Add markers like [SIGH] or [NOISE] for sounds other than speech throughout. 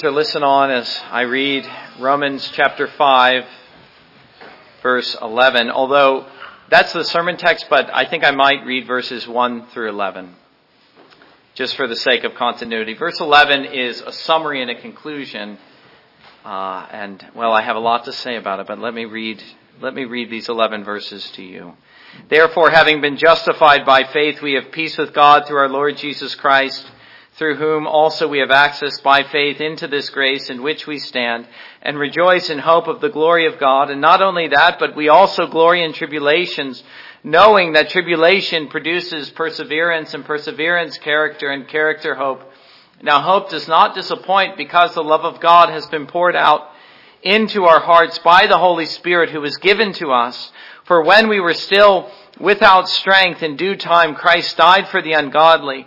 to listen on as I read Romans chapter 5, verse 11. Although that's the sermon text, but I think I might read verses 1 through 11, just for the sake of continuity. Verse 11 is a summary and a conclusion, uh, and well, I have a lot to say about it, but let me read. Let me read these 11 verses to you. Therefore, having been justified by faith, we have peace with God through our Lord Jesus Christ through whom also we have access by faith into this grace in which we stand and rejoice in hope of the glory of God. And not only that, but we also glory in tribulations, knowing that tribulation produces perseverance and perseverance character and character hope. Now hope does not disappoint because the love of God has been poured out into our hearts by the Holy Spirit who was given to us. For when we were still without strength in due time, Christ died for the ungodly.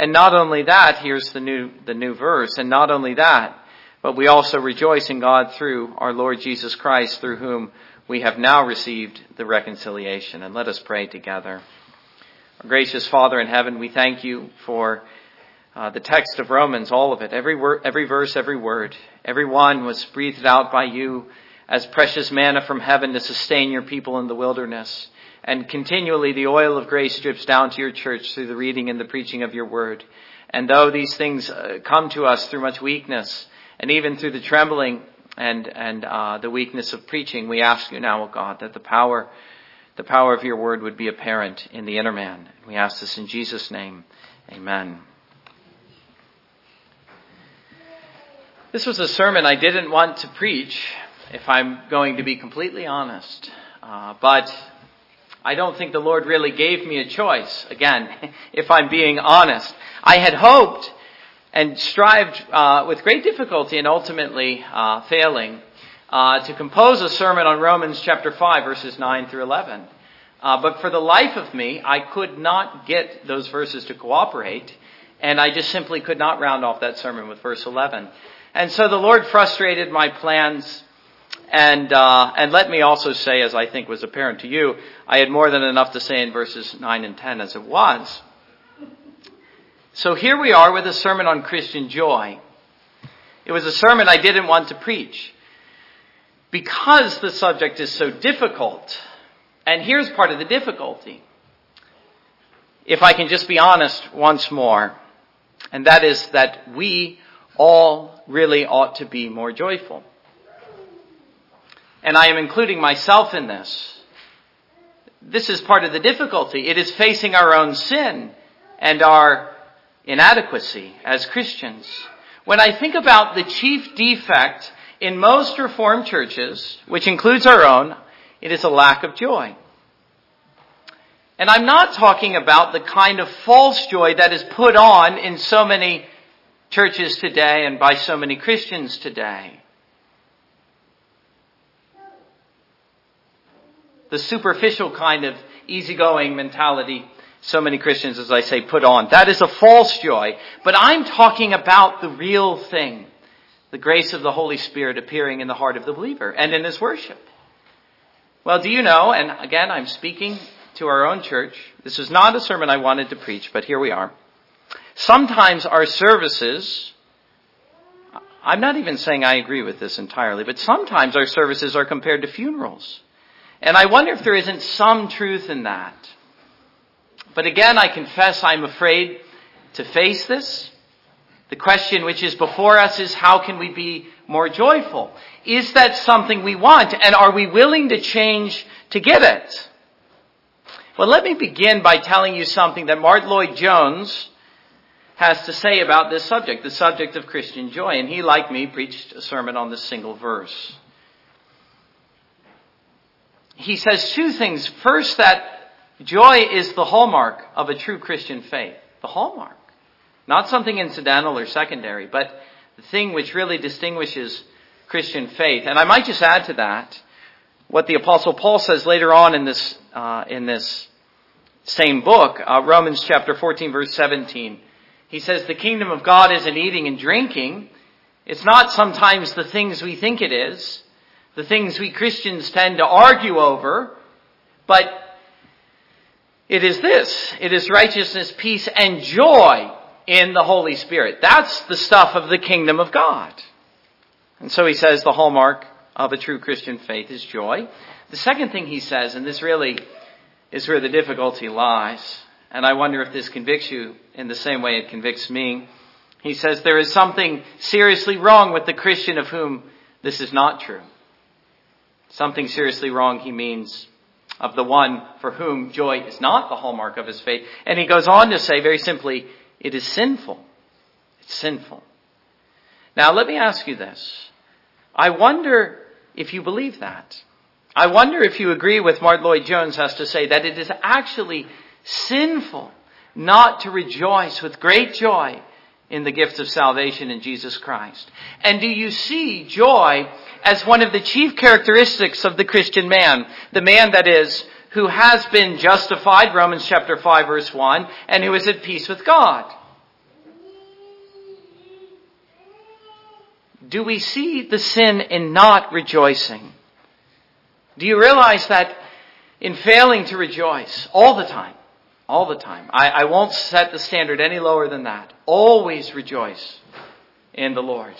And not only that, here's the new, the new verse, and not only that, but we also rejoice in God through our Lord Jesus Christ, through whom we have now received the reconciliation. And let us pray together. Our gracious Father in heaven, we thank you for uh, the text of Romans, all of it, every word, every verse, every word. Every one was breathed out by you as precious manna from heaven to sustain your people in the wilderness. And continually the oil of grace drips down to your church through the reading and the preaching of your word. And though these things uh, come to us through much weakness, and even through the trembling and, and uh, the weakness of preaching, we ask you now, O oh God, that the power, the power of your word would be apparent in the inner man. We ask this in Jesus' name. Amen. This was a sermon I didn't want to preach, if I'm going to be completely honest. Uh, but I don't think the Lord really gave me a choice, again, [LAUGHS] if I'm being honest. I had hoped and strived uh, with great difficulty and ultimately uh, failing uh, to compose a sermon on Romans chapter 5, verses 9 through 11. Uh, but for the life of me, I could not get those verses to cooperate, and I just simply could not round off that sermon with verse 11. And so the Lord frustrated my plans and, uh, and let me also say, as I think was apparent to you, I had more than enough to say in verses 9 and 10 as it was. So here we are with a sermon on Christian joy. It was a sermon I didn't want to preach because the subject is so difficult. And here's part of the difficulty. If I can just be honest once more, and that is that we all really ought to be more joyful and I am including myself in this. This is part of the difficulty. It is facing our own sin and our inadequacy as Christians. When I think about the chief defect in most Reformed churches, which includes our own, it is a lack of joy. And I'm not talking about the kind of false joy that is put on in so many churches today and by so many Christians today. The superficial kind of easygoing mentality so many Christians, as I say, put on. That is a false joy. But I'm talking about the real thing. The grace of the Holy Spirit appearing in the heart of the believer and in his worship. Well, do you know, and again, I'm speaking to our own church. This is not a sermon I wanted to preach, but here we are. Sometimes our services, I'm not even saying I agree with this entirely, but sometimes our services are compared to funerals. And I wonder if there isn't some truth in that. But again, I confess I'm afraid to face this. The question which is before us is how can we be more joyful? Is that something we want? And are we willing to change to get it? Well, let me begin by telling you something that Martyn Lloyd-Jones has to say about this subject, the subject of Christian joy. And he, like me, preached a sermon on this single verse he says two things. First, that joy is the hallmark of a true Christian faith. The hallmark. Not something incidental or secondary, but the thing which really distinguishes Christian faith. And I might just add to that what the apostle Paul says later on in this, uh, in this same book, uh, Romans chapter 14 verse 17. He says the kingdom of God isn't eating and drinking. It's not sometimes the things we think it is, the things we Christians tend to argue over, but it is this. It is righteousness, peace, and joy in the Holy Spirit. That's the stuff of the kingdom of God. And so he says the hallmark of a true Christian faith is joy. The second thing he says, and this really is where the difficulty lies, and I wonder if this convicts you in the same way it convicts me. He says there is something seriously wrong with the Christian of whom this is not true. Something seriously wrong, he means, of the one for whom joy is not the hallmark of his faith. And he goes on to say very simply, it is sinful. It's sinful. Now let me ask you this. I wonder if you believe that. I wonder if you agree with Martyn Lloyd-Jones has to say that it is actually sinful not to rejoice with great joy in the gift of salvation in Jesus Christ. And do you see joy as one of the chief characteristics of the Christian man? The man that is, who has been justified, Romans chapter 5 verse 1, and who is at peace with God. Do we see the sin in not rejoicing? Do you realize that in failing to rejoice all the time, all the time, I, I won't set the standard any lower than that. Always rejoice in the Lord.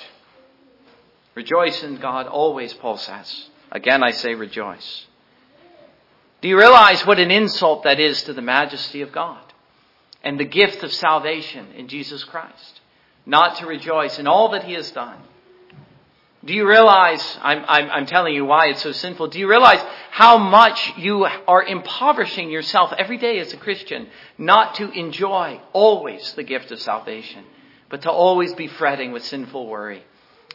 Rejoice in God always, Paul says. Again, I say rejoice. Do you realize what an insult that is to the majesty of God and the gift of salvation in Jesus Christ? Not to rejoice in all that He has done do you realize, I'm, I'm, I'm, telling you why it's so sinful, do you realize how much you are impoverishing yourself every day as a Christian not to enjoy always the gift of salvation, but to always be fretting with sinful worry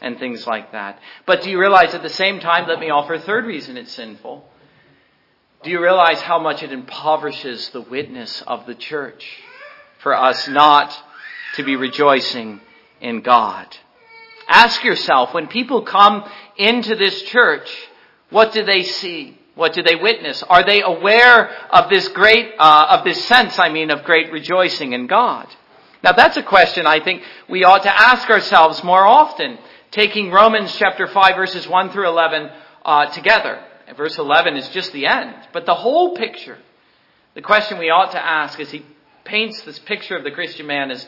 and things like that? But do you realize at the same time, let me offer a third reason it's sinful. Do you realize how much it impoverishes the witness of the church for us not to be rejoicing in God? Ask yourself, when people come into this church, what do they see? What do they witness? Are they aware of this great, uh, of this sense, I mean, of great rejoicing in God? Now that's a question I think we ought to ask ourselves more often, taking Romans chapter 5 verses 1 through 11 uh, together. Verse 11 is just the end, but the whole picture, the question we ought to ask as he paints this picture of the Christian man is,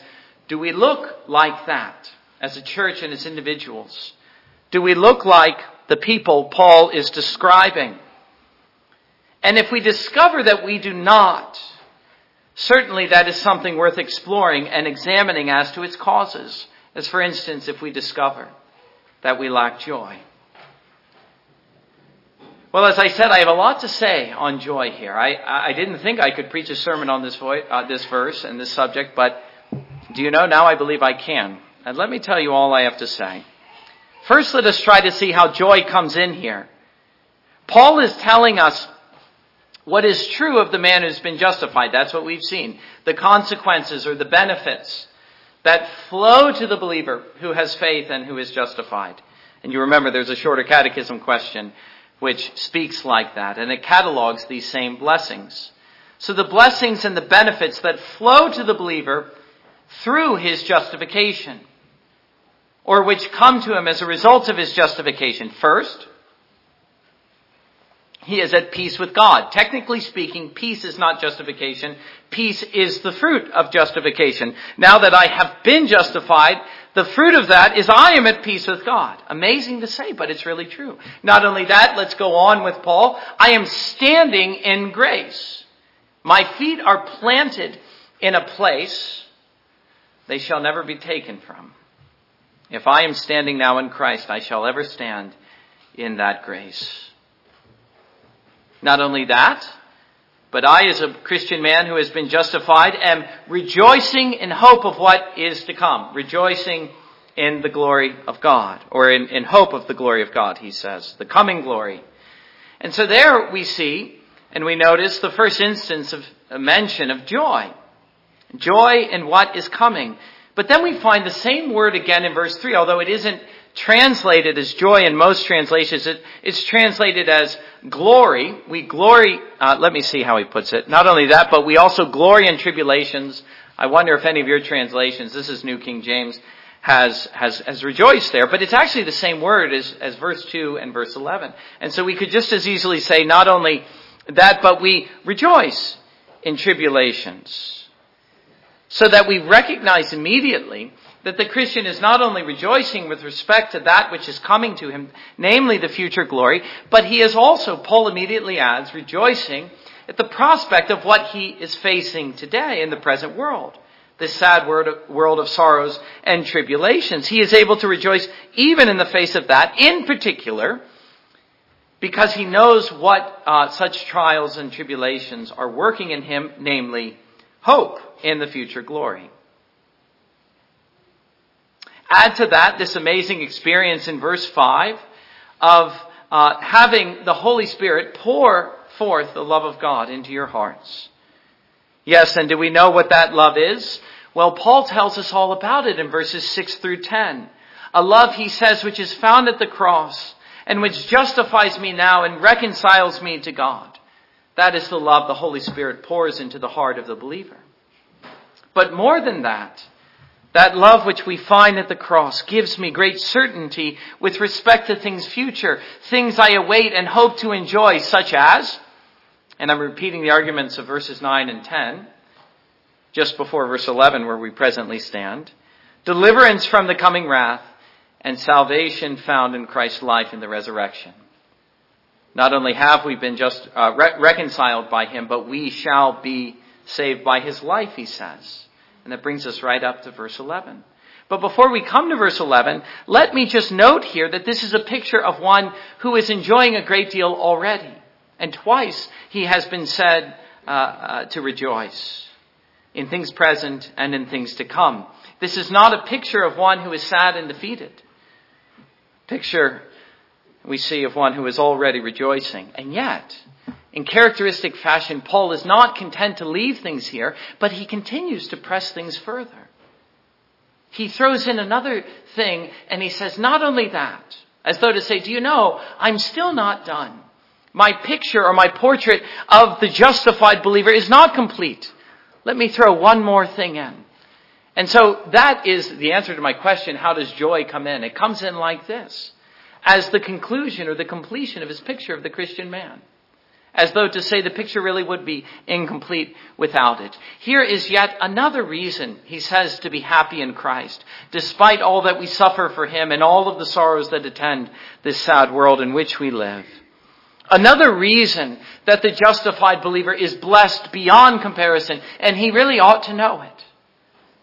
do we look like that? As a church and as individuals? Do we look like the people Paul is describing? And if we discover that we do not, certainly that is something worth exploring and examining as to its causes. As for instance, if we discover that we lack joy. Well, as I said, I have a lot to say on joy here. I, I didn't think I could preach a sermon on this, vo- uh, this verse and this subject, but do you know, now I believe I can. And let me tell you all I have to say. First, let us try to see how joy comes in here. Paul is telling us what is true of the man who's been justified. That's what we've seen. The consequences or the benefits that flow to the believer who has faith and who is justified. And you remember there's a shorter catechism question which speaks like that and it catalogs these same blessings. So the blessings and the benefits that flow to the believer through his justification or which come to him as a result of his justification. First, he is at peace with God. Technically speaking, peace is not justification. Peace is the fruit of justification. Now that I have been justified, the fruit of that is I am at peace with God. Amazing to say, but it's really true. Not only that, let's go on with Paul. I am standing in grace. My feet are planted in a place they shall never be taken from. If I am standing now in Christ, I shall ever stand in that grace. Not only that, but I, as a Christian man who has been justified, am rejoicing in hope of what is to come. Rejoicing in the glory of God, or in, in hope of the glory of God, he says. The coming glory. And so there we see, and we notice the first instance of a mention of joy. Joy in what is coming. But then we find the same word again in verse 3, although it isn't translated as joy in most translations. It, it's translated as glory. We glory, uh, let me see how he puts it. Not only that, but we also glory in tribulations. I wonder if any of your translations, this is New King James, has, has, has rejoiced there. But it's actually the same word as, as verse 2 and verse 11. And so we could just as easily say not only that, but we rejoice in tribulations. So that we recognize immediately that the Christian is not only rejoicing with respect to that which is coming to him, namely the future glory, but he is also, Paul immediately adds, rejoicing at the prospect of what he is facing today in the present world. This sad world of sorrows and tribulations. He is able to rejoice even in the face of that, in particular, because he knows what uh, such trials and tribulations are working in him, namely hope in the future glory. Add to that this amazing experience in verse 5 of uh, having the Holy Spirit pour forth the love of God into your hearts. Yes, and do we know what that love is? Well, Paul tells us all about it in verses 6 through 10. A love, he says, which is found at the cross and which justifies me now and reconciles me to God. That is the love the Holy Spirit pours into the heart of the believer. But more than that, that love which we find at the cross gives me great certainty with respect to things future, things I await and hope to enjoy, such as, and I'm repeating the arguments of verses 9 and 10, just before verse 11 where we presently stand, deliverance from the coming wrath, and salvation found in Christ's life in the resurrection. Not only have we been just uh, re- reconciled by him, but we shall be saved by his life, he says. And that brings us right up to verse 11. But before we come to verse 11, let me just note here that this is a picture of one who is enjoying a great deal already. And twice he has been said uh, uh, to rejoice in things present and in things to come. This is not a picture of one who is sad and defeated. Picture we see of one who is already rejoicing. And yet, in characteristic fashion, Paul is not content to leave things here, but he continues to press things further. He throws in another thing and he says, not only that, as though to say, do you know, I'm still not done. My picture or my portrait of the justified believer is not complete. Let me throw one more thing in. And so that is the answer to my question, how does joy come in? It comes in like this, as the conclusion or the completion of his picture of the Christian man as though to say the picture really would be incomplete without it. Here is yet another reason, he says, to be happy in Christ, despite all that we suffer for him and all of the sorrows that attend this sad world in which we live. Another reason that the justified believer is blessed beyond comparison, and he really ought to know it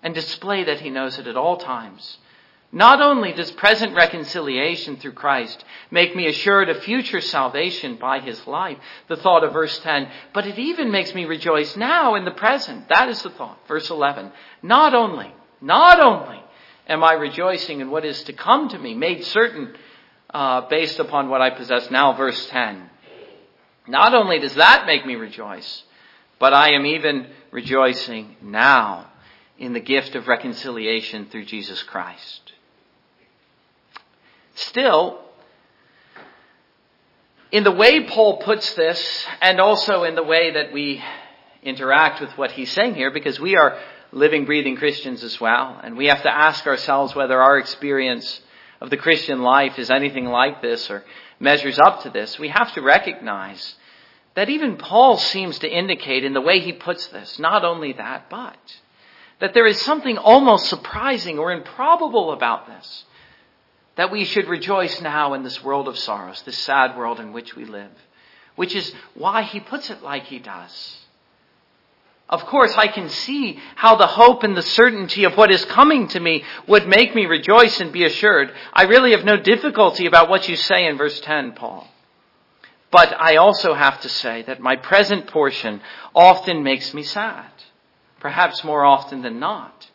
and display that he knows it at all times, not only does present reconciliation through Christ make me assured of future salvation by his life, the thought of verse 10, but it even makes me rejoice now in the present. That is the thought. Verse 11. Not only, not only am I rejoicing in what is to come to me, made certain uh, based upon what I possess now, verse 10. Not only does that make me rejoice, but I am even rejoicing now in the gift of reconciliation through Jesus Christ. Still, in the way Paul puts this, and also in the way that we interact with what he's saying here, because we are living, breathing Christians as well, and we have to ask ourselves whether our experience of the Christian life is anything like this or measures up to this, we have to recognize that even Paul seems to indicate in the way he puts this, not only that, but that there is something almost surprising or improbable about this that we should rejoice now in this world of sorrows, this sad world in which we live, which is why he puts it like he does. Of course, I can see how the hope and the certainty of what is coming to me would make me rejoice and be assured. I really have no difficulty about what you say in verse 10, Paul. But I also have to say that my present portion often makes me sad. Perhaps more often than not.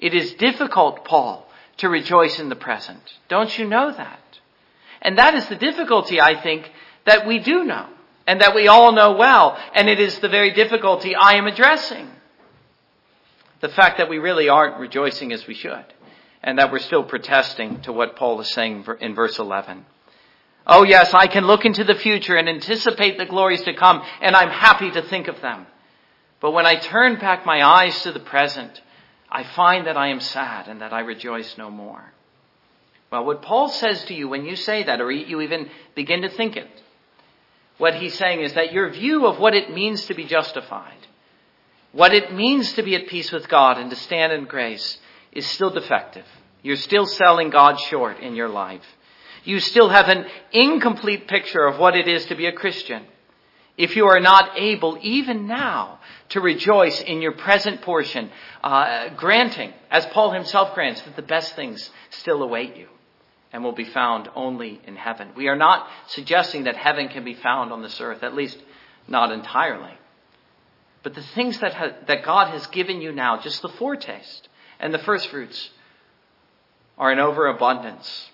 It is difficult, Paul, to rejoice in the present. Don't you know that? And that is the difficulty, I think, that we do know and that we all know well. And it is the very difficulty I am addressing. The fact that we really aren't rejoicing as we should. and that we're still protesting to what Paul is saying in verse 11. Oh yes, I can look into the future and anticipate the glories to come, and I'm happy to think of them. But when I turn back my eyes to the present, I find that I am sad and that I rejoice no more. Well, what Paul says to you when you say that, or you even begin to think it, what he's saying is that your view of what it means to be justified, what it means to be at peace with God and to stand in grace, is still defective. You're still selling God short in your life. You still have an incomplete picture of what it is to be a Christian. If you are not able, even now, to rejoice in your present portion, uh, granting, as Paul himself grants, that the best things still await you and will be found only in heaven. We are not suggesting that heaven can be found on this earth, at least not entirely. But the things that, ha- that God has given you now, just the foretaste and the first fruits, are an overabundance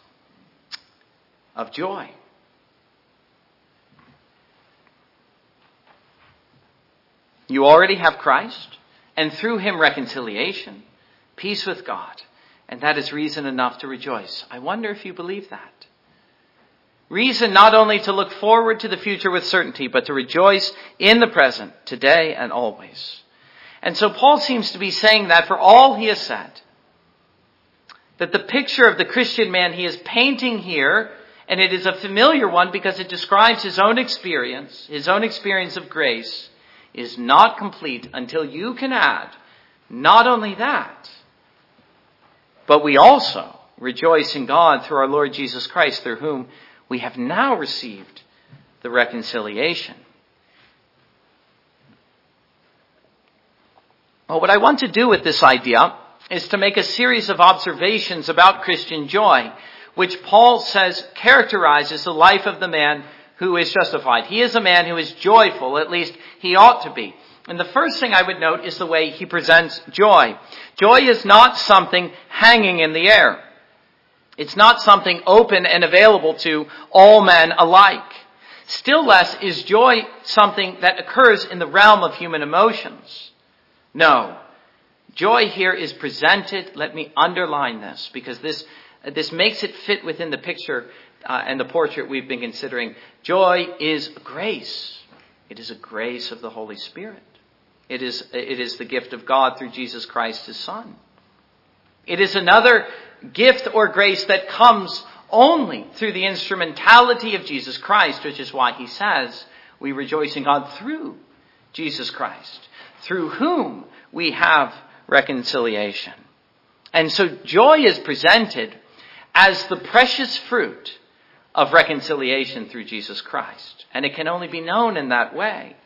of joy. You already have Christ, and through him reconciliation, peace with God, and that is reason enough to rejoice. I wonder if you believe that. Reason not only to look forward to the future with certainty, but to rejoice in the present, today and always. And so Paul seems to be saying that for all he has said. That the picture of the Christian man he is painting here, and it is a familiar one because it describes his own experience, his own experience of grace, is not complete until you can add not only that, but we also rejoice in God through our Lord Jesus Christ, through whom we have now received the reconciliation. Well, what I want to do with this idea is to make a series of observations about Christian joy, which Paul says characterizes the life of the man who is justified. He is a man who is joyful, at least he ought to be. And the first thing I would note is the way he presents joy. Joy is not something hanging in the air. It's not something open and available to all men alike. Still less is joy something that occurs in the realm of human emotions. No. Joy here is presented, let me underline this, because this, this makes it fit within the picture uh, and the portrait we've been considering. Joy is grace. It is a grace of the Holy Spirit. It is, it is the gift of God through Jesus Christ, His Son. It is another gift or grace that comes only through the instrumentality of Jesus Christ, which is why He says we rejoice in God through Jesus Christ, through whom we have reconciliation. And so joy is presented as the precious fruit of reconciliation through Jesus Christ. And it can only be known in that way.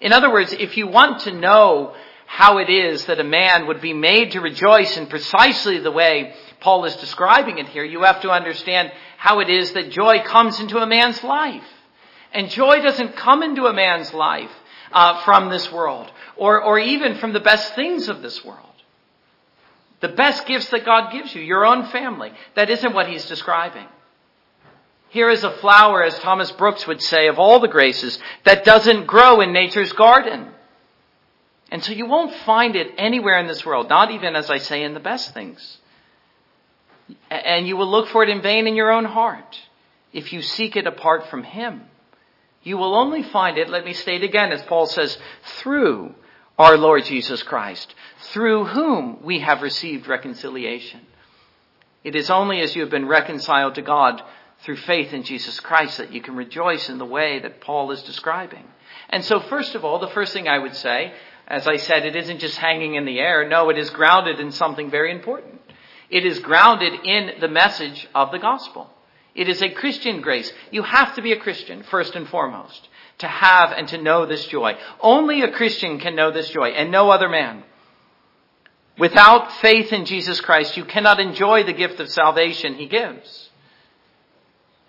In other words, if you want to know how it is that a man would be made to rejoice in precisely the way Paul is describing it here, you have to understand how it is that joy comes into a man's life. And joy doesn't come into a man's life uh, from this world, or, or even from the best things of this world. The best gifts that God gives you, your own family. That isn't what he's describing. Here is a flower, as Thomas Brooks would say, of all the graces that doesn't grow in nature's garden. And so you won't find it anywhere in this world, not even, as I say, in the best things. And you will look for it in vain in your own heart if you seek it apart from Him. You will only find it, let me state again, as Paul says, through our Lord Jesus Christ, through whom we have received reconciliation. It is only as you have been reconciled to God through faith in Jesus Christ that you can rejoice in the way that Paul is describing. And so, first of all, the first thing I would say, as I said, it isn't just hanging in the air. No, it is grounded in something very important. It is grounded in the message of the gospel. It is a Christian grace. You have to be a Christian, first and foremost, to have and to know this joy. Only a Christian can know this joy, and no other man. Without faith in Jesus Christ, you cannot enjoy the gift of salvation he gives.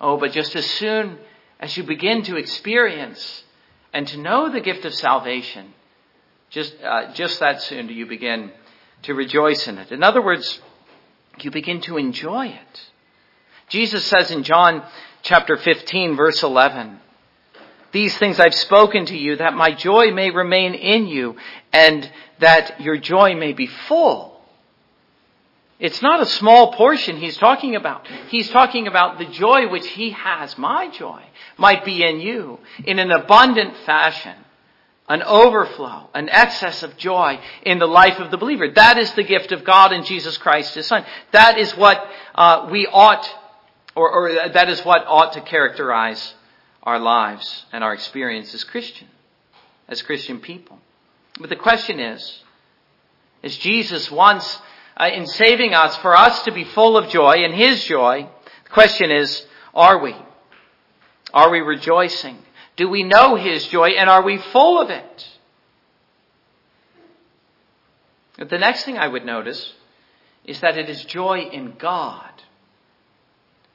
Oh, but just as soon as you begin to experience and to know the gift of salvation, just, uh, just that soon do you begin to rejoice in it. In other words, you begin to enjoy it. Jesus says in John chapter 15 verse 11, these things I've spoken to you that my joy may remain in you and that your joy may be full. It's not a small portion he's talking about. He's talking about the joy which he has, my joy, might be in you in an abundant fashion, an overflow, an excess of joy in the life of the believer. That is the gift of God in Jesus Christ, his son. That is what uh, we ought, or, or that is what ought to characterize our lives and our experience as Christian, as Christian people. But the question is, as Jesus wants uh, in saving us for us to be full of joy in His joy, the question is, are we? Are we rejoicing? Do we know His joy and are we full of it? The next thing I would notice is that it is joy in God.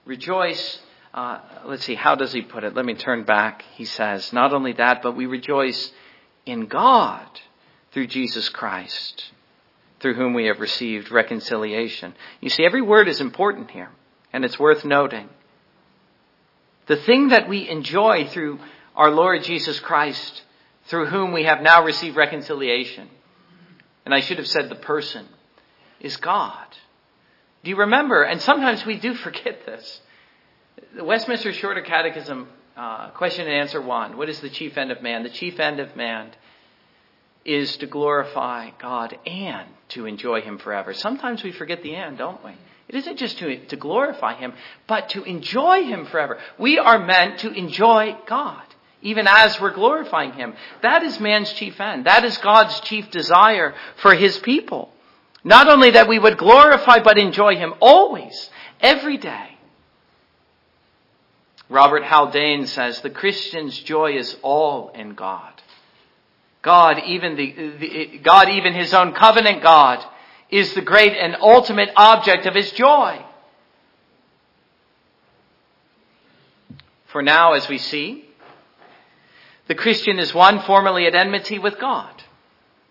Rejoice uh, let's see, how does he put it? Let me turn back. He says, not only that, but we rejoice in God through Jesus Christ, through whom we have received reconciliation. You see, every word is important here, and it's worth noting. The thing that we enjoy through our Lord Jesus Christ, through whom we have now received reconciliation, and I should have said the person, is God. Do you remember? And sometimes we do [LAUGHS] forget this the Westminster Shorter Catechism, uh, question and answer one. What is the chief end of man? The chief end of man is to glorify God and to enjoy Him forever. Sometimes we forget the end, don't we? It isn't just to, to glorify Him, but to enjoy Him forever. We are meant to enjoy God, even as we're glorifying Him. That is man's chief end. That is God's chief desire for His people. Not only that we would glorify, but enjoy Him always, every day. Robert Haldane says the Christian's joy is all in God. God, even the, the, God, even his own covenant God, is the great and ultimate object of his joy. For now, as we see, the Christian is one formerly at enmity with God.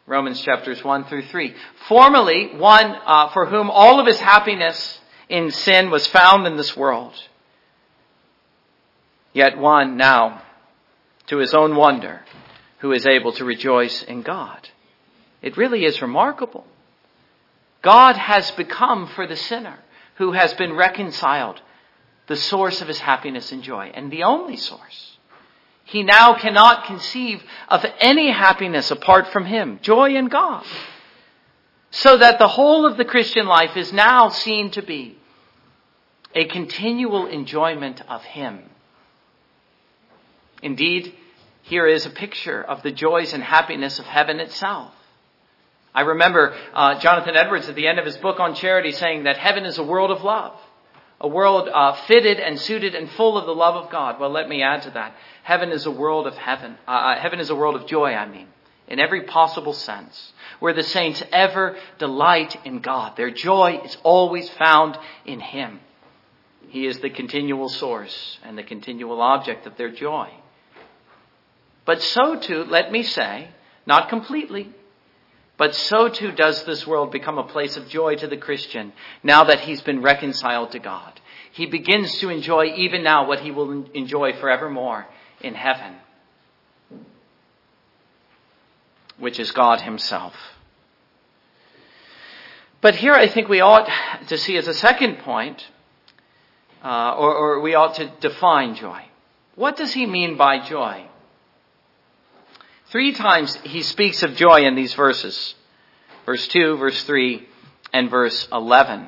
Romans chapters 1 through 3. Formerly, one uh, for whom all of his happiness in sin was found in this world yet one now, to his own wonder, who is able to rejoice in God. It really is remarkable. God has become for the sinner who has been reconciled the source of his happiness and joy, and the only source. He now cannot conceive of any happiness apart from him, joy in God. So that the whole of the Christian life is now seen to be a continual enjoyment of him Indeed, here is a picture of the joys and happiness of heaven itself. I remember uh, Jonathan Edwards at the end of his book on charity saying that heaven is a world of love, a world uh, fitted and suited and full of the love of God. Well, let me add to that. Heaven is a world of heaven. Uh, uh heaven is a world of joy, I mean, in every possible sense, where the saints ever delight in God. Their joy is always found in Him. He is the continual source and the continual object of their joy. But so too, let me say, not completely, but so too does this world become a place of joy to the Christian now that he's been reconciled to God. He begins to enjoy even now what he will enjoy forevermore in heaven, which is God himself. But here I think we ought to see as a second point, uh, or, or we ought to define joy. What does he mean by joy? Three times he speaks of joy in these verses. Verse 2, verse 3, and verse 11.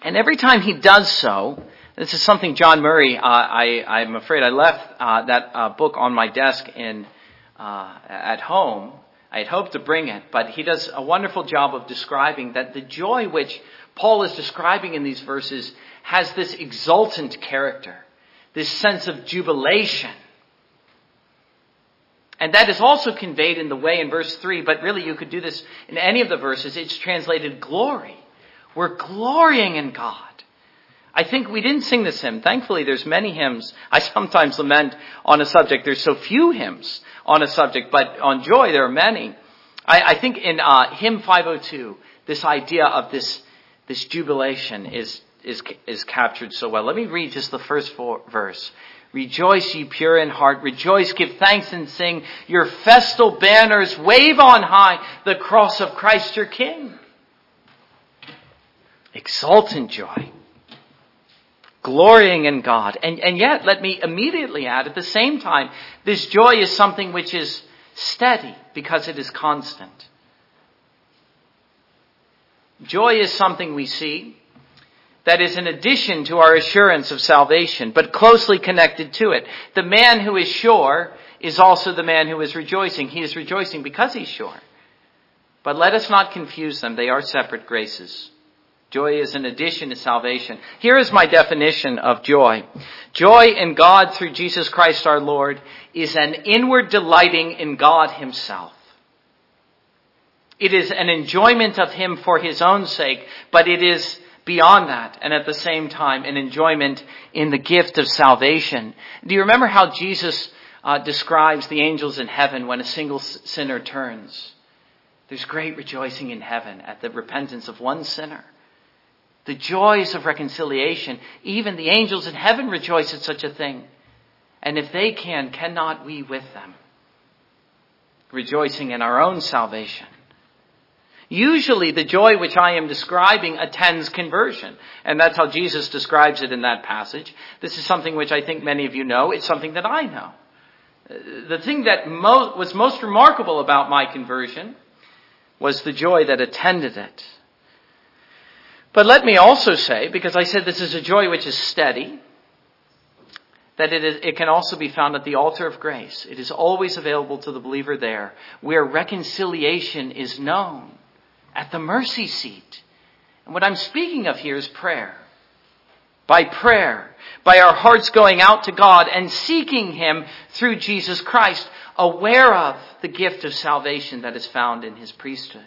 And every time he does so, this is something John Murray, uh, I, am afraid I left uh, that uh, book on my desk in, uh, at home. I had hoped to bring it, but he does a wonderful job of describing that the joy which Paul is describing in these verses has this exultant character, this sense of jubilation and that is also conveyed in the way in verse 3, but really you could do this in any of the verses. It's translated glory. We're glorying in God. I think we didn't sing this hymn. Thankfully, there's many hymns. I sometimes lament on a subject. There's so few hymns on a subject, but on joy there are many. I, I think in uh, hymn 502, this idea of this this jubilation is is, is captured so well. Let me read just the first verse. Rejoice, ye pure in heart. Rejoice, give thanks and sing. Your festal banners wave on high the cross of Christ your King. Exultant joy. Glorying in God. And, and yet, let me immediately add, at the same time, this joy is something which is steady because it is constant. Joy is something we see that is in addition to our assurance of salvation, but closely connected to it. The man who is sure is also the man who is rejoicing. He is rejoicing because he's sure. But let us not confuse them. They are separate graces. Joy is an addition to salvation. Here is my definition of joy. Joy in God through Jesus Christ our Lord is an inward delighting in God himself. It is an enjoyment of him for his own sake, but it is beyond that, and at the same time, an enjoyment in the gift of salvation. Do you remember how Jesus uh, describes the angels in heaven when a single sinner turns? There's great rejoicing in heaven at the repentance of one sinner. The joys of reconciliation, even the angels in heaven rejoice at such a thing. And if they can, cannot we with them? Rejoicing in our own salvation. Usually the joy which I am describing attends conversion. And that's how Jesus describes it in that passage. This is something which I think many of you know. It's something that I know. Uh, the thing that mo- was most remarkable about my conversion was the joy that attended it. But let me also say, because I said this is a joy which is steady, that it, is, it can also be found at the altar of grace. It is always available to the believer there, where reconciliation is known at the mercy seat. And what I'm speaking of here is prayer. By prayer, by our hearts going out to God and seeking Him through Jesus Christ, aware of the gift of salvation that is found in His priesthood.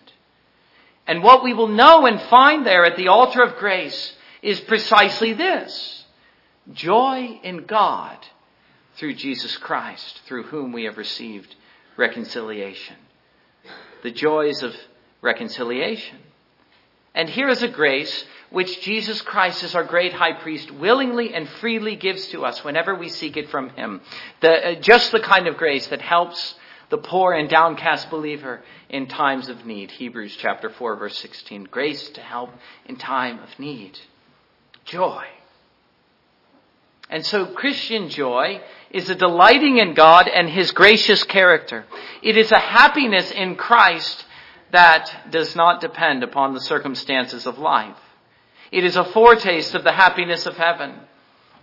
And what we will know and find there at the altar of grace is precisely this. Joy in God through Jesus Christ, through whom we have received reconciliation. The joys of reconciliation. And here is a grace which Jesus Christ as our great high priest willingly and freely gives to us whenever we seek it from him. The, uh, just the kind of grace that helps the poor and downcast believer in times of need. Hebrews chapter 4 verse 16. Grace to help in time of need. Joy. And so Christian joy is a delighting in God and His gracious character. It is a happiness in Christ that does not depend upon the circumstances of life. It is a foretaste of the happiness of heaven.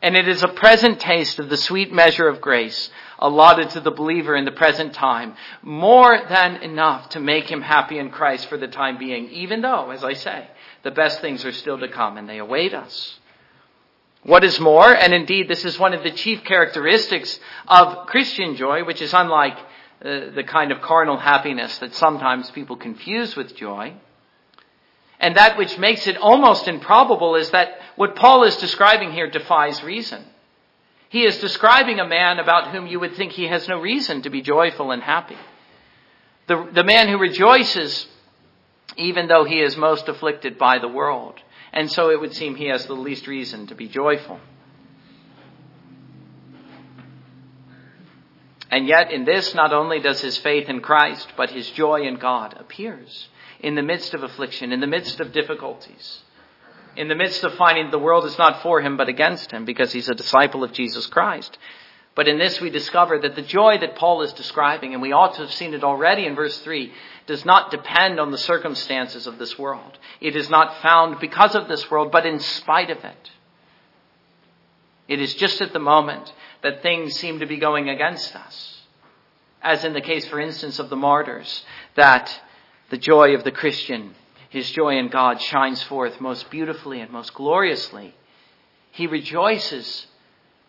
And it is a present taste of the sweet measure of grace allotted to the believer in the present time, more than enough to make him happy in Christ for the time being, even though, as I say, the best things are still to come and they await us. What is more, and indeed this is one of the chief characteristics of Christian joy, which is unlike uh, the kind of carnal happiness that sometimes people confuse with joy. And that which makes it almost improbable is that what Paul is describing here defies reason. He is describing a man about whom you would think he has no reason to be joyful and happy. The, the man who rejoices even though he is most afflicted by the world. And so it would seem he has the least reason to be joyful. And yet, in this, not only does his faith in Christ, but his joy in God appears in the midst of affliction, in the midst of difficulties, in the midst of finding the world is not for him but against him because he's a disciple of Jesus Christ. But in this, we discover that the joy that Paul is describing, and we ought to have seen it already in verse 3, does not depend on the circumstances of this world. It is not found because of this world, but in spite of it. It is just at the moment that things seem to be going against us. As in the case, for instance, of the martyrs, that the joy of the Christian, his joy in God, shines forth most beautifully and most gloriously. He rejoices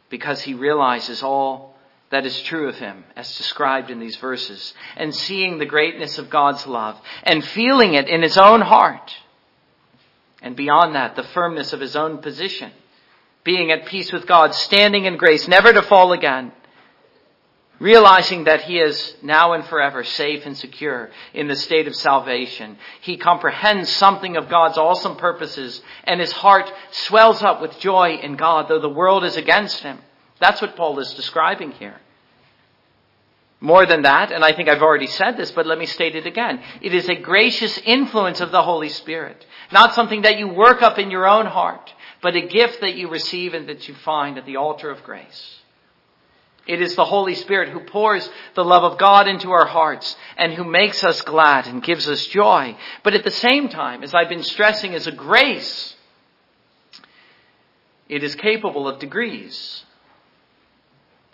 because he realizes all that is true of him, as described in these verses, and seeing the greatness of God's love, and feeling it in his own heart. And beyond that, the firmness of his own position being at peace with God, standing in grace, never to fall again. realizing that he is now and forever safe and secure in the state of salvation. He comprehends something of God's awesome purposes and his heart swells up with joy in God, though the world is against him. That's what Paul is describing here. More than that, and I think I've already said this, but let me state it again. It is a gracious influence of the Holy Spirit. Not something that you work up in your own heart, but a gift that you receive and that you find at the altar of grace. It is the Holy Spirit who pours the love of God into our hearts and who makes us glad and gives us joy. But at the same time, as I've been stressing, as a grace, it is capable of degrees.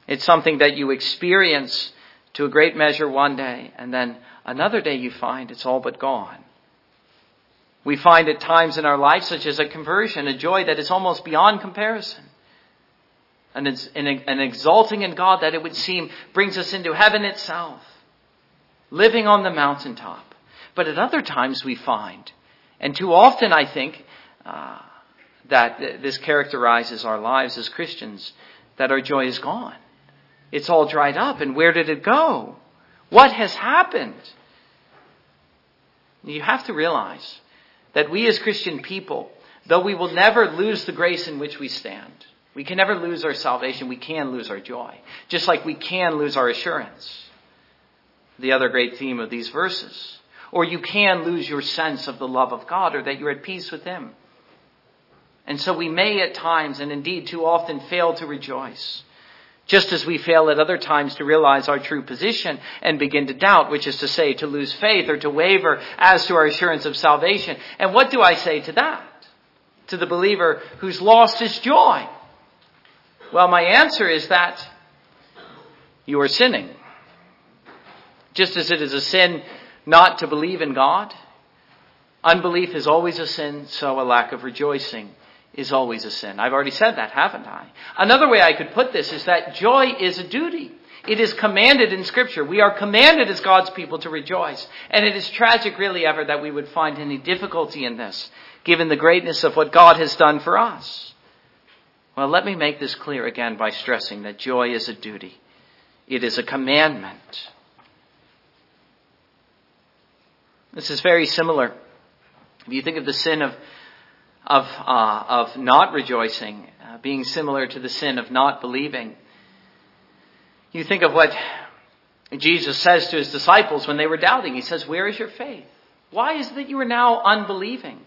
It's something that you experience to a great measure one day, and then another day you find it's all but gone. We find at times in our life, such as a conversion, a joy that is almost beyond comparison and an exalting in God that it would seem brings us into heaven itself, living on the mountaintop. But at other times we find, and too often I think, uh, that this characterizes our lives as Christians, that our joy is gone. It's all dried up, and where did it go? What has happened? You have to realize that we as Christian people, though we will never lose the grace in which we stand, we can never lose our salvation. We can lose our joy. Just like we can lose our assurance. The other great theme of these verses. Or you can lose your sense of the love of God or that you're at peace with Him. And so we may at times, and indeed too often, fail to rejoice. Just as we fail at other times to realize our true position and begin to doubt, which is to say, to lose faith or to waver as to our assurance of salvation. And what do I say to that? To the believer who's lost his joy well, my answer is that you are sinning. Just as it is a sin not to believe in God, unbelief is always a sin, so a lack of rejoicing is always a sin. I've already said that, haven't I? Another way I could put this is that joy is a duty. It is commanded in Scripture. We are commanded as God's people to rejoice. And it is tragic, really, ever, that we would find any difficulty in this, given the greatness of what God has done for us. Well, let me make this clear again by stressing that joy is a duty. It is a commandment. This is very similar. If you think of the sin of, of, uh, of not rejoicing uh, being similar to the sin of not believing, you think of what Jesus says to his disciples when they were doubting. He says, Where is your faith? Why is it that you are now unbelieving?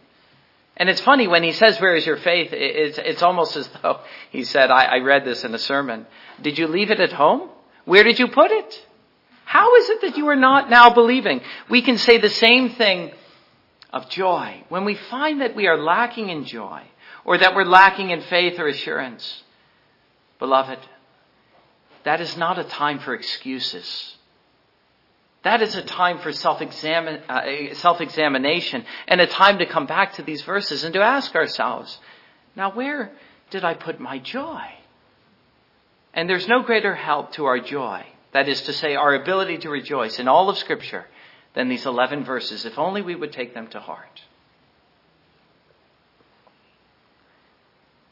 And it's funny when he says, Where is your faith? It's, it's almost as though he said, I, I read this in a sermon. Did you leave it at home? Where did you put it? How is it that you are not now believing? We can say the same thing of joy. When we find that we are lacking in joy, or that we're lacking in faith or assurance, beloved, that is not a time for excuses. That is a time for self-examine, uh, self-examination and a time to come back to these verses and to ask ourselves, now where did I put my joy? And there's no greater help to our joy, that is to say, our ability to rejoice in all of Scripture, than these 11 verses, if only we would take them to heart.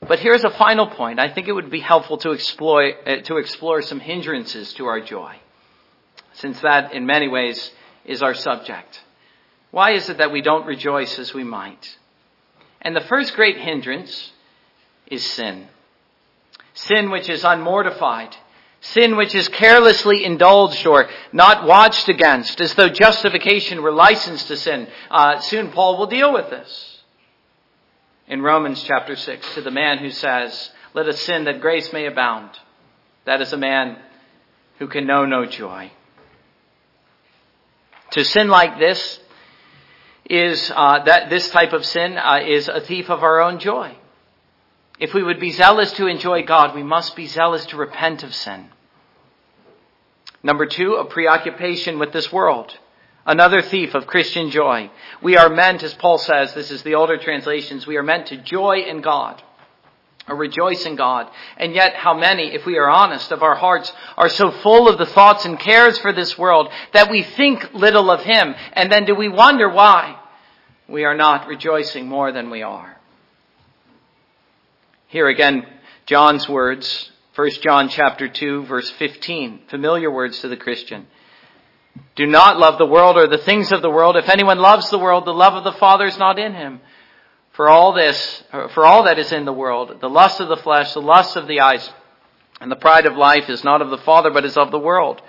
But here's a final point. I think it would be helpful to explore, uh, to explore some hindrances to our joy since that in many ways is our subject. Why is it that we don't rejoice as we might? And the first great hindrance is sin. Sin which is unmortified. Sin which is carelessly indulged or not watched against, as though justification were licensed to sin. Uh, soon Paul will deal with this. In Romans chapter 6, to the man who says, Let us sin that grace may abound. That is a man who can know no joy. To sin like this is uh, that this type of sin uh, is a thief of our own joy. If we would be zealous to enjoy God, we must be zealous to repent of sin. Number two, a preoccupation with this world. Another thief of Christian joy. We are meant, as Paul says, this is the older translations, we are meant to joy in God or rejoice in God. And yet how many, if we are honest, of our hearts are so full of the thoughts and cares for this world that we think little of Him. And then do we wonder why we are not rejoicing more than we are? Here again, John's words 1 John chapter 2 verse 15, familiar words to the Christian. Do not love the world or the things of the world. If anyone loves the world, the love of the Father is not in him. For all this, for all that is in the world, the lust of the flesh, the lust of the eyes, and the pride of life is not of the Father, but is of the world.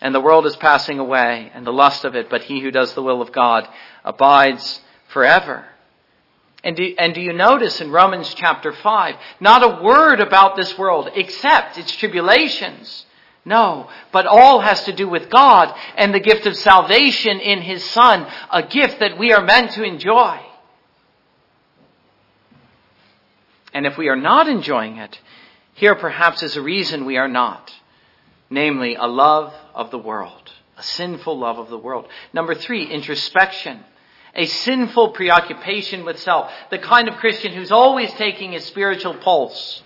And the world is passing away, and the lust of it, but he who does the will of God abides forever. And do, and do you notice in Romans chapter 5, not a word about this world except its tribulations. No, but all has to do with God and the gift of salvation in His Son, a gift that we are meant to enjoy. And if we are not enjoying it, here perhaps is a reason we are not. Namely, a love of the world. A sinful love of the world. Number three, introspection. A sinful preoccupation with self. The kind of Christian who's always taking his spiritual pulse.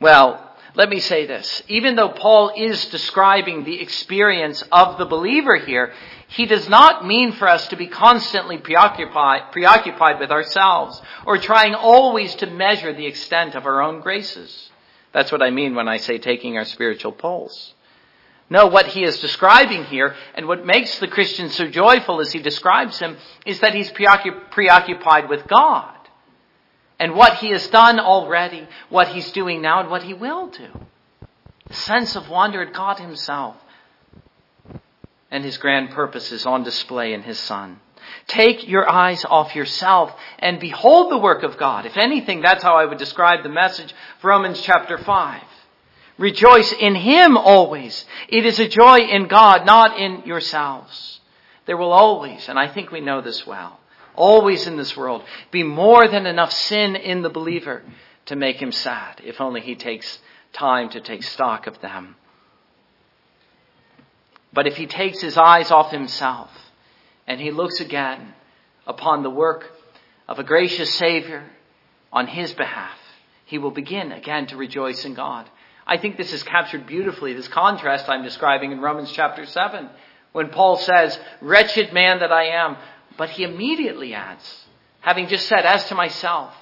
Well, let me say this. Even though Paul is describing the experience of the believer here, he does not mean for us to be constantly preoccupied, preoccupied with ourselves or trying always to measure the extent of our own graces. That's what I mean when I say taking our spiritual pulse. No, what he is describing here, and what makes the Christian so joyful as he describes him, is that he's preoccupied with God and what he has done already, what he's doing now, and what he will do. The sense of wonder at God himself and his grand purposes on display in his Son. Take your eyes off yourself and behold the work of God. If anything, that's how I would describe the message of Romans chapter 5. Rejoice in Him always. It is a joy in God, not in yourselves. There will always, and I think we know this well, always in this world, be more than enough sin in the believer to make him sad, if only he takes time to take stock of them. But if he takes his eyes off himself and he looks again upon the work of a gracious Savior on his behalf, he will begin again to rejoice in God. I think this is captured beautifully, this contrast I'm describing in Romans chapter 7, when Paul says, Wretched man that I am, but he immediately adds, having just said, As to myself,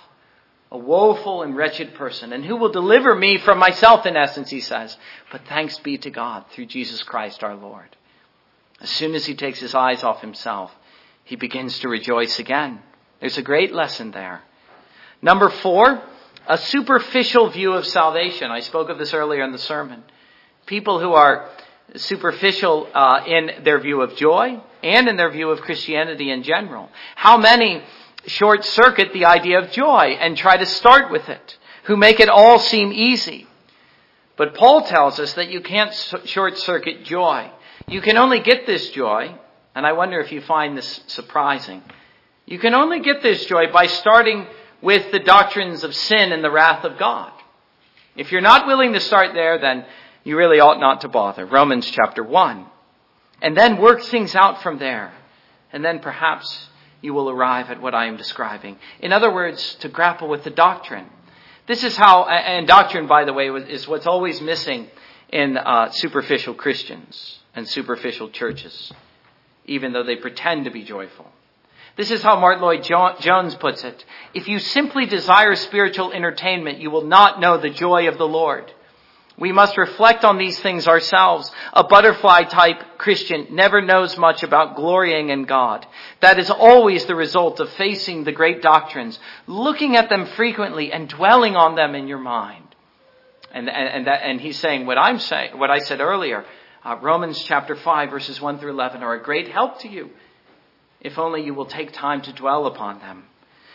a woeful and wretched person, and who will deliver me from myself, in essence, he says. But thanks be to God through Jesus Christ our Lord. As soon as he takes his eyes off himself, he begins to rejoice again. There's a great lesson there. Number four, a superficial view of salvation. I spoke of this earlier in the sermon. People who are superficial uh, in their view of joy and in their view of Christianity in general. How many short circuit the idea of joy and try to start with it, who make it all seem easy. But Paul tells us that you can't short circuit joy. You can only get this joy, and I wonder if you find this surprising. You can only get this joy by starting with the doctrines of sin and the wrath of God. If you're not willing to start there, then you really ought not to bother. Romans chapter 1. And then work things out from there. And then perhaps you will arrive at what I am describing. In other words, to grapple with the doctrine. This is how, and doctrine, by the way, is what's always missing in uh, superficial Christians and superficial churches, even though they pretend to be joyful. This is how Martyn Lloyd-Jones puts it. If you simply desire spiritual entertainment, you will not know the joy of the Lord. We must reflect on these things ourselves. A butterfly type Christian never knows much about glorying in God. That is always the result of facing the great doctrines, looking at them frequently and dwelling on them in your mind. And, and, and, that, and he's saying what I'm saying, what I said earlier. Uh, Romans chapter 5 verses 1 through 11 are a great help to you if only you will take time to dwell upon them.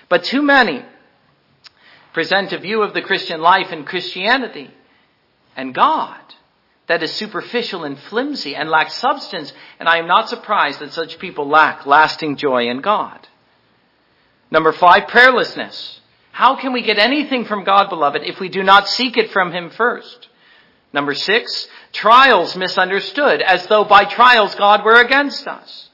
But too many present a view of the Christian life and Christianity and God that is superficial and flimsy and lacks substance, and I am not surprised that such people lack lasting joy in God. Number five, prayerlessness. How can we get anything from God, beloved, if we do not seek it from Him first? Number six, trials misunderstood, as though by trials God were against us.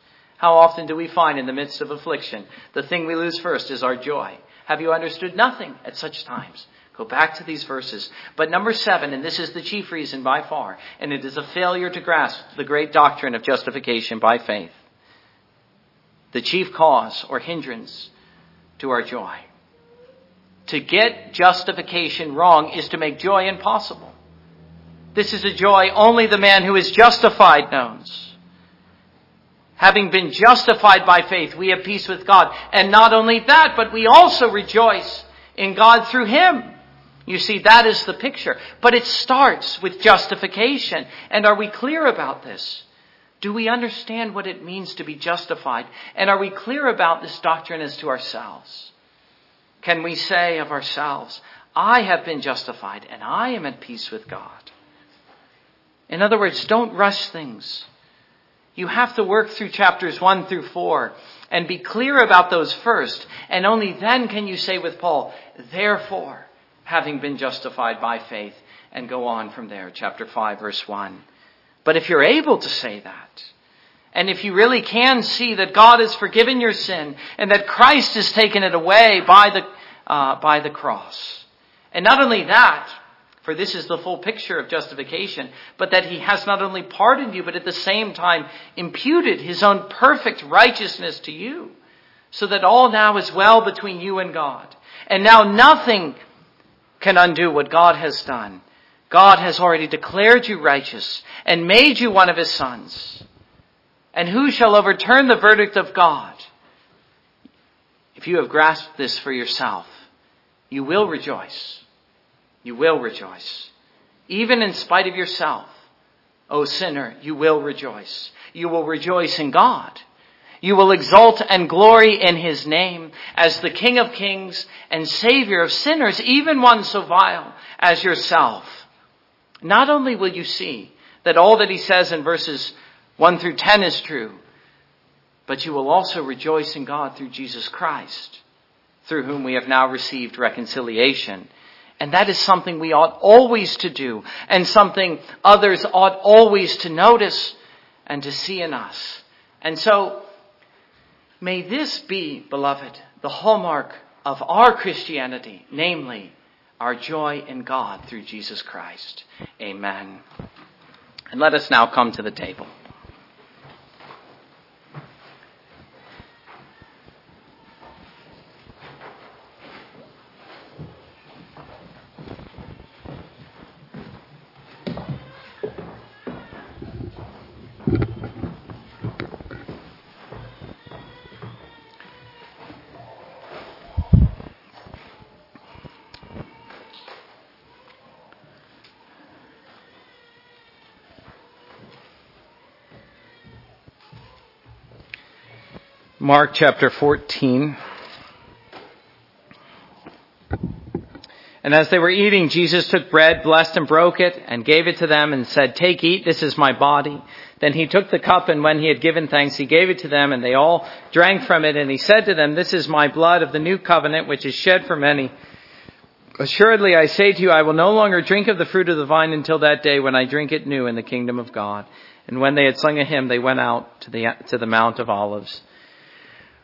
How often do we find in the midst of affliction, the thing we lose first is our joy? Have you understood nothing at such times? Go back to these verses. But number seven, and this is the chief reason by far, and it is a failure to grasp the great doctrine of justification by faith. The chief cause or hindrance to our joy. To get justification wrong is to make joy impossible. This is a joy only the man who is justified knows. Having been justified by faith, we have peace with God. And not only that, but we also rejoice in God through Him. You see, that is the picture. But it starts with justification. And are we clear about this? Do we understand what it means to be justified? And are we clear about this doctrine as to ourselves? Can we say of ourselves, I have been justified and I am at peace with God? In other words, don't rush things. You have to work through chapters 1 through 4 and be clear about those first. And only then can you say with Paul, therefore, having been justified by faith, and go on from there, chapter 5, verse 1. But if you're able to say that, and if you really can see that God has forgiven your sin and that Christ has taken it away by the, uh, by the cross, and not only that, for this is the full picture of justification, but that he has not only pardoned you, but at the same time imputed his own perfect righteousness to you, so that all now is well between you and God. And now nothing can undo what God has done. God has already declared you righteous and made you one of his sons. And who shall overturn the verdict of God? If you have grasped this for yourself, you will rejoice. You will rejoice. Even in spite of yourself, O sinner, you will rejoice. You will rejoice in God. You will exult and glory in his name as the King of kings and Savior of sinners, even one so vile as yourself. Not only will you see that all that he says in verses 1 through 10 is true, but you will also rejoice in God through Jesus Christ, through whom we have now received reconciliation. And that is something we ought always to do, and something others ought always to notice and to see in us. And so, May this be, beloved, the hallmark of our Christianity, namely our joy in God through Jesus Christ. Amen. And let us now come to the table. Mark chapter 14. And as they were eating, Jesus took bread, blessed and broke it, and gave it to them and said, Take, eat, this is my body. Then he took the cup, and when he had given thanks, he gave it to them, and they all drank from it. And he said to them, This is my blood of the new covenant, which is shed for many. Assuredly, I say to you, I will no longer drink of the fruit of the vine until that day when I drink it new in the kingdom of God. And when they had sung a hymn, they went out to the, to the Mount of Olives.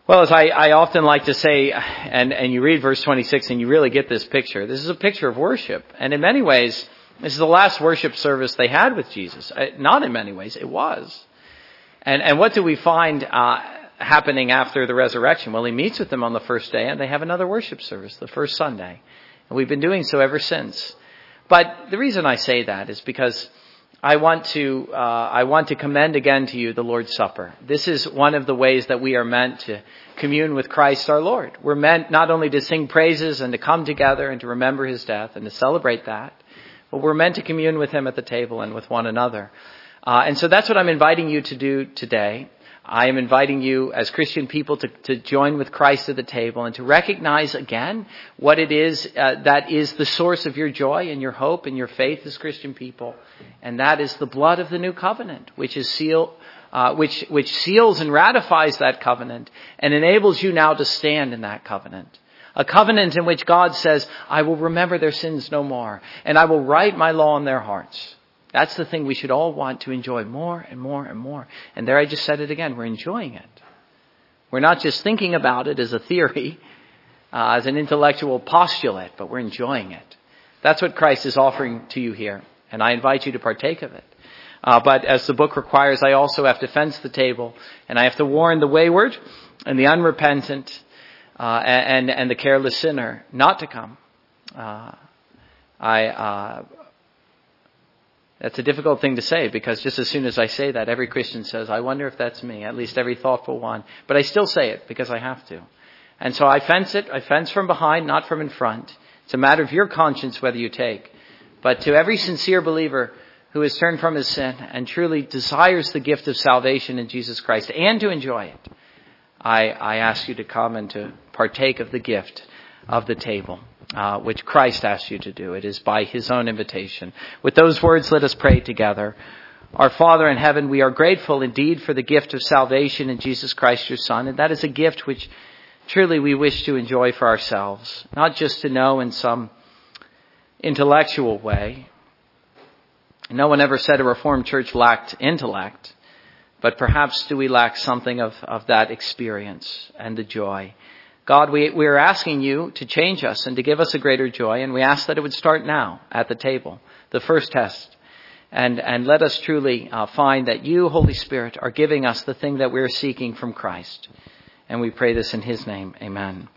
Well, as I, I often like to say, and, and you read verse 26 and you really get this picture, this is a picture of worship. And in many ways, this is the last worship service they had with Jesus. Uh, not in many ways, it was. And, and what do we find uh, happening after the resurrection? Well, he meets with them on the first day and they have another worship service, the first Sunday. And we've been doing so ever since. But the reason I say that is because I want to uh, I want to commend again to you the Lord's Supper. This is one of the ways that we are meant to commune with Christ our Lord. We're meant not only to sing praises and to come together and to remember His death and to celebrate that, but we're meant to commune with Him at the table and with one another. Uh, and so that's what I'm inviting you to do today. I am inviting you as Christian people to, to join with Christ at the table and to recognize again what it is uh, that is the source of your joy and your hope and your faith as Christian people. And that is the blood of the new covenant, which is uh, which, which seals and ratifies that covenant and enables you now to stand in that covenant. A covenant in which God says, I will remember their sins no more and I will write my law in their hearts. That's the thing we should all want to enjoy more and more and more. And there I just said it again. We're enjoying it. We're not just thinking about it as a theory, [LAUGHS] uh, as an intellectual postulate, but we're enjoying it. That's what Christ is offering to you here. And I invite you to partake of it. Uh, but as the book requires, I also have to fence the table and I have to warn the wayward and the unrepentant uh, and, and the careless sinner not to come. Uh, I, uh, that's a difficult thing to say because just as soon as I say that, every Christian says, I wonder if that's me, at least every thoughtful one. But I still say it because I have to. And so I fence it. I fence from behind, not from in front. It's a matter of your conscience whether you take. But to every sincere believer who has turned from his sin and truly desires the gift of salvation in Jesus Christ and to enjoy it, I, I ask you to come and to partake of the gift of the table, uh, which Christ asks you to do. It is by his own invitation. With those words, let us pray together. Our Father in heaven, we are grateful indeed for the gift of salvation in Jesus Christ, your Son, and that is a gift which truly we wish to enjoy for ourselves, not just to know in some intellectual way. No one ever said a Reformed church lacked intellect, but perhaps do we lack something of, of that experience and the joy. God, we, we are asking you to change us and to give us a greater joy, and we ask that it would start now at the table, the first test. And, and let us truly uh, find that you, Holy Spirit, are giving us the thing that we're seeking from Christ. And we pray this in His name. Amen.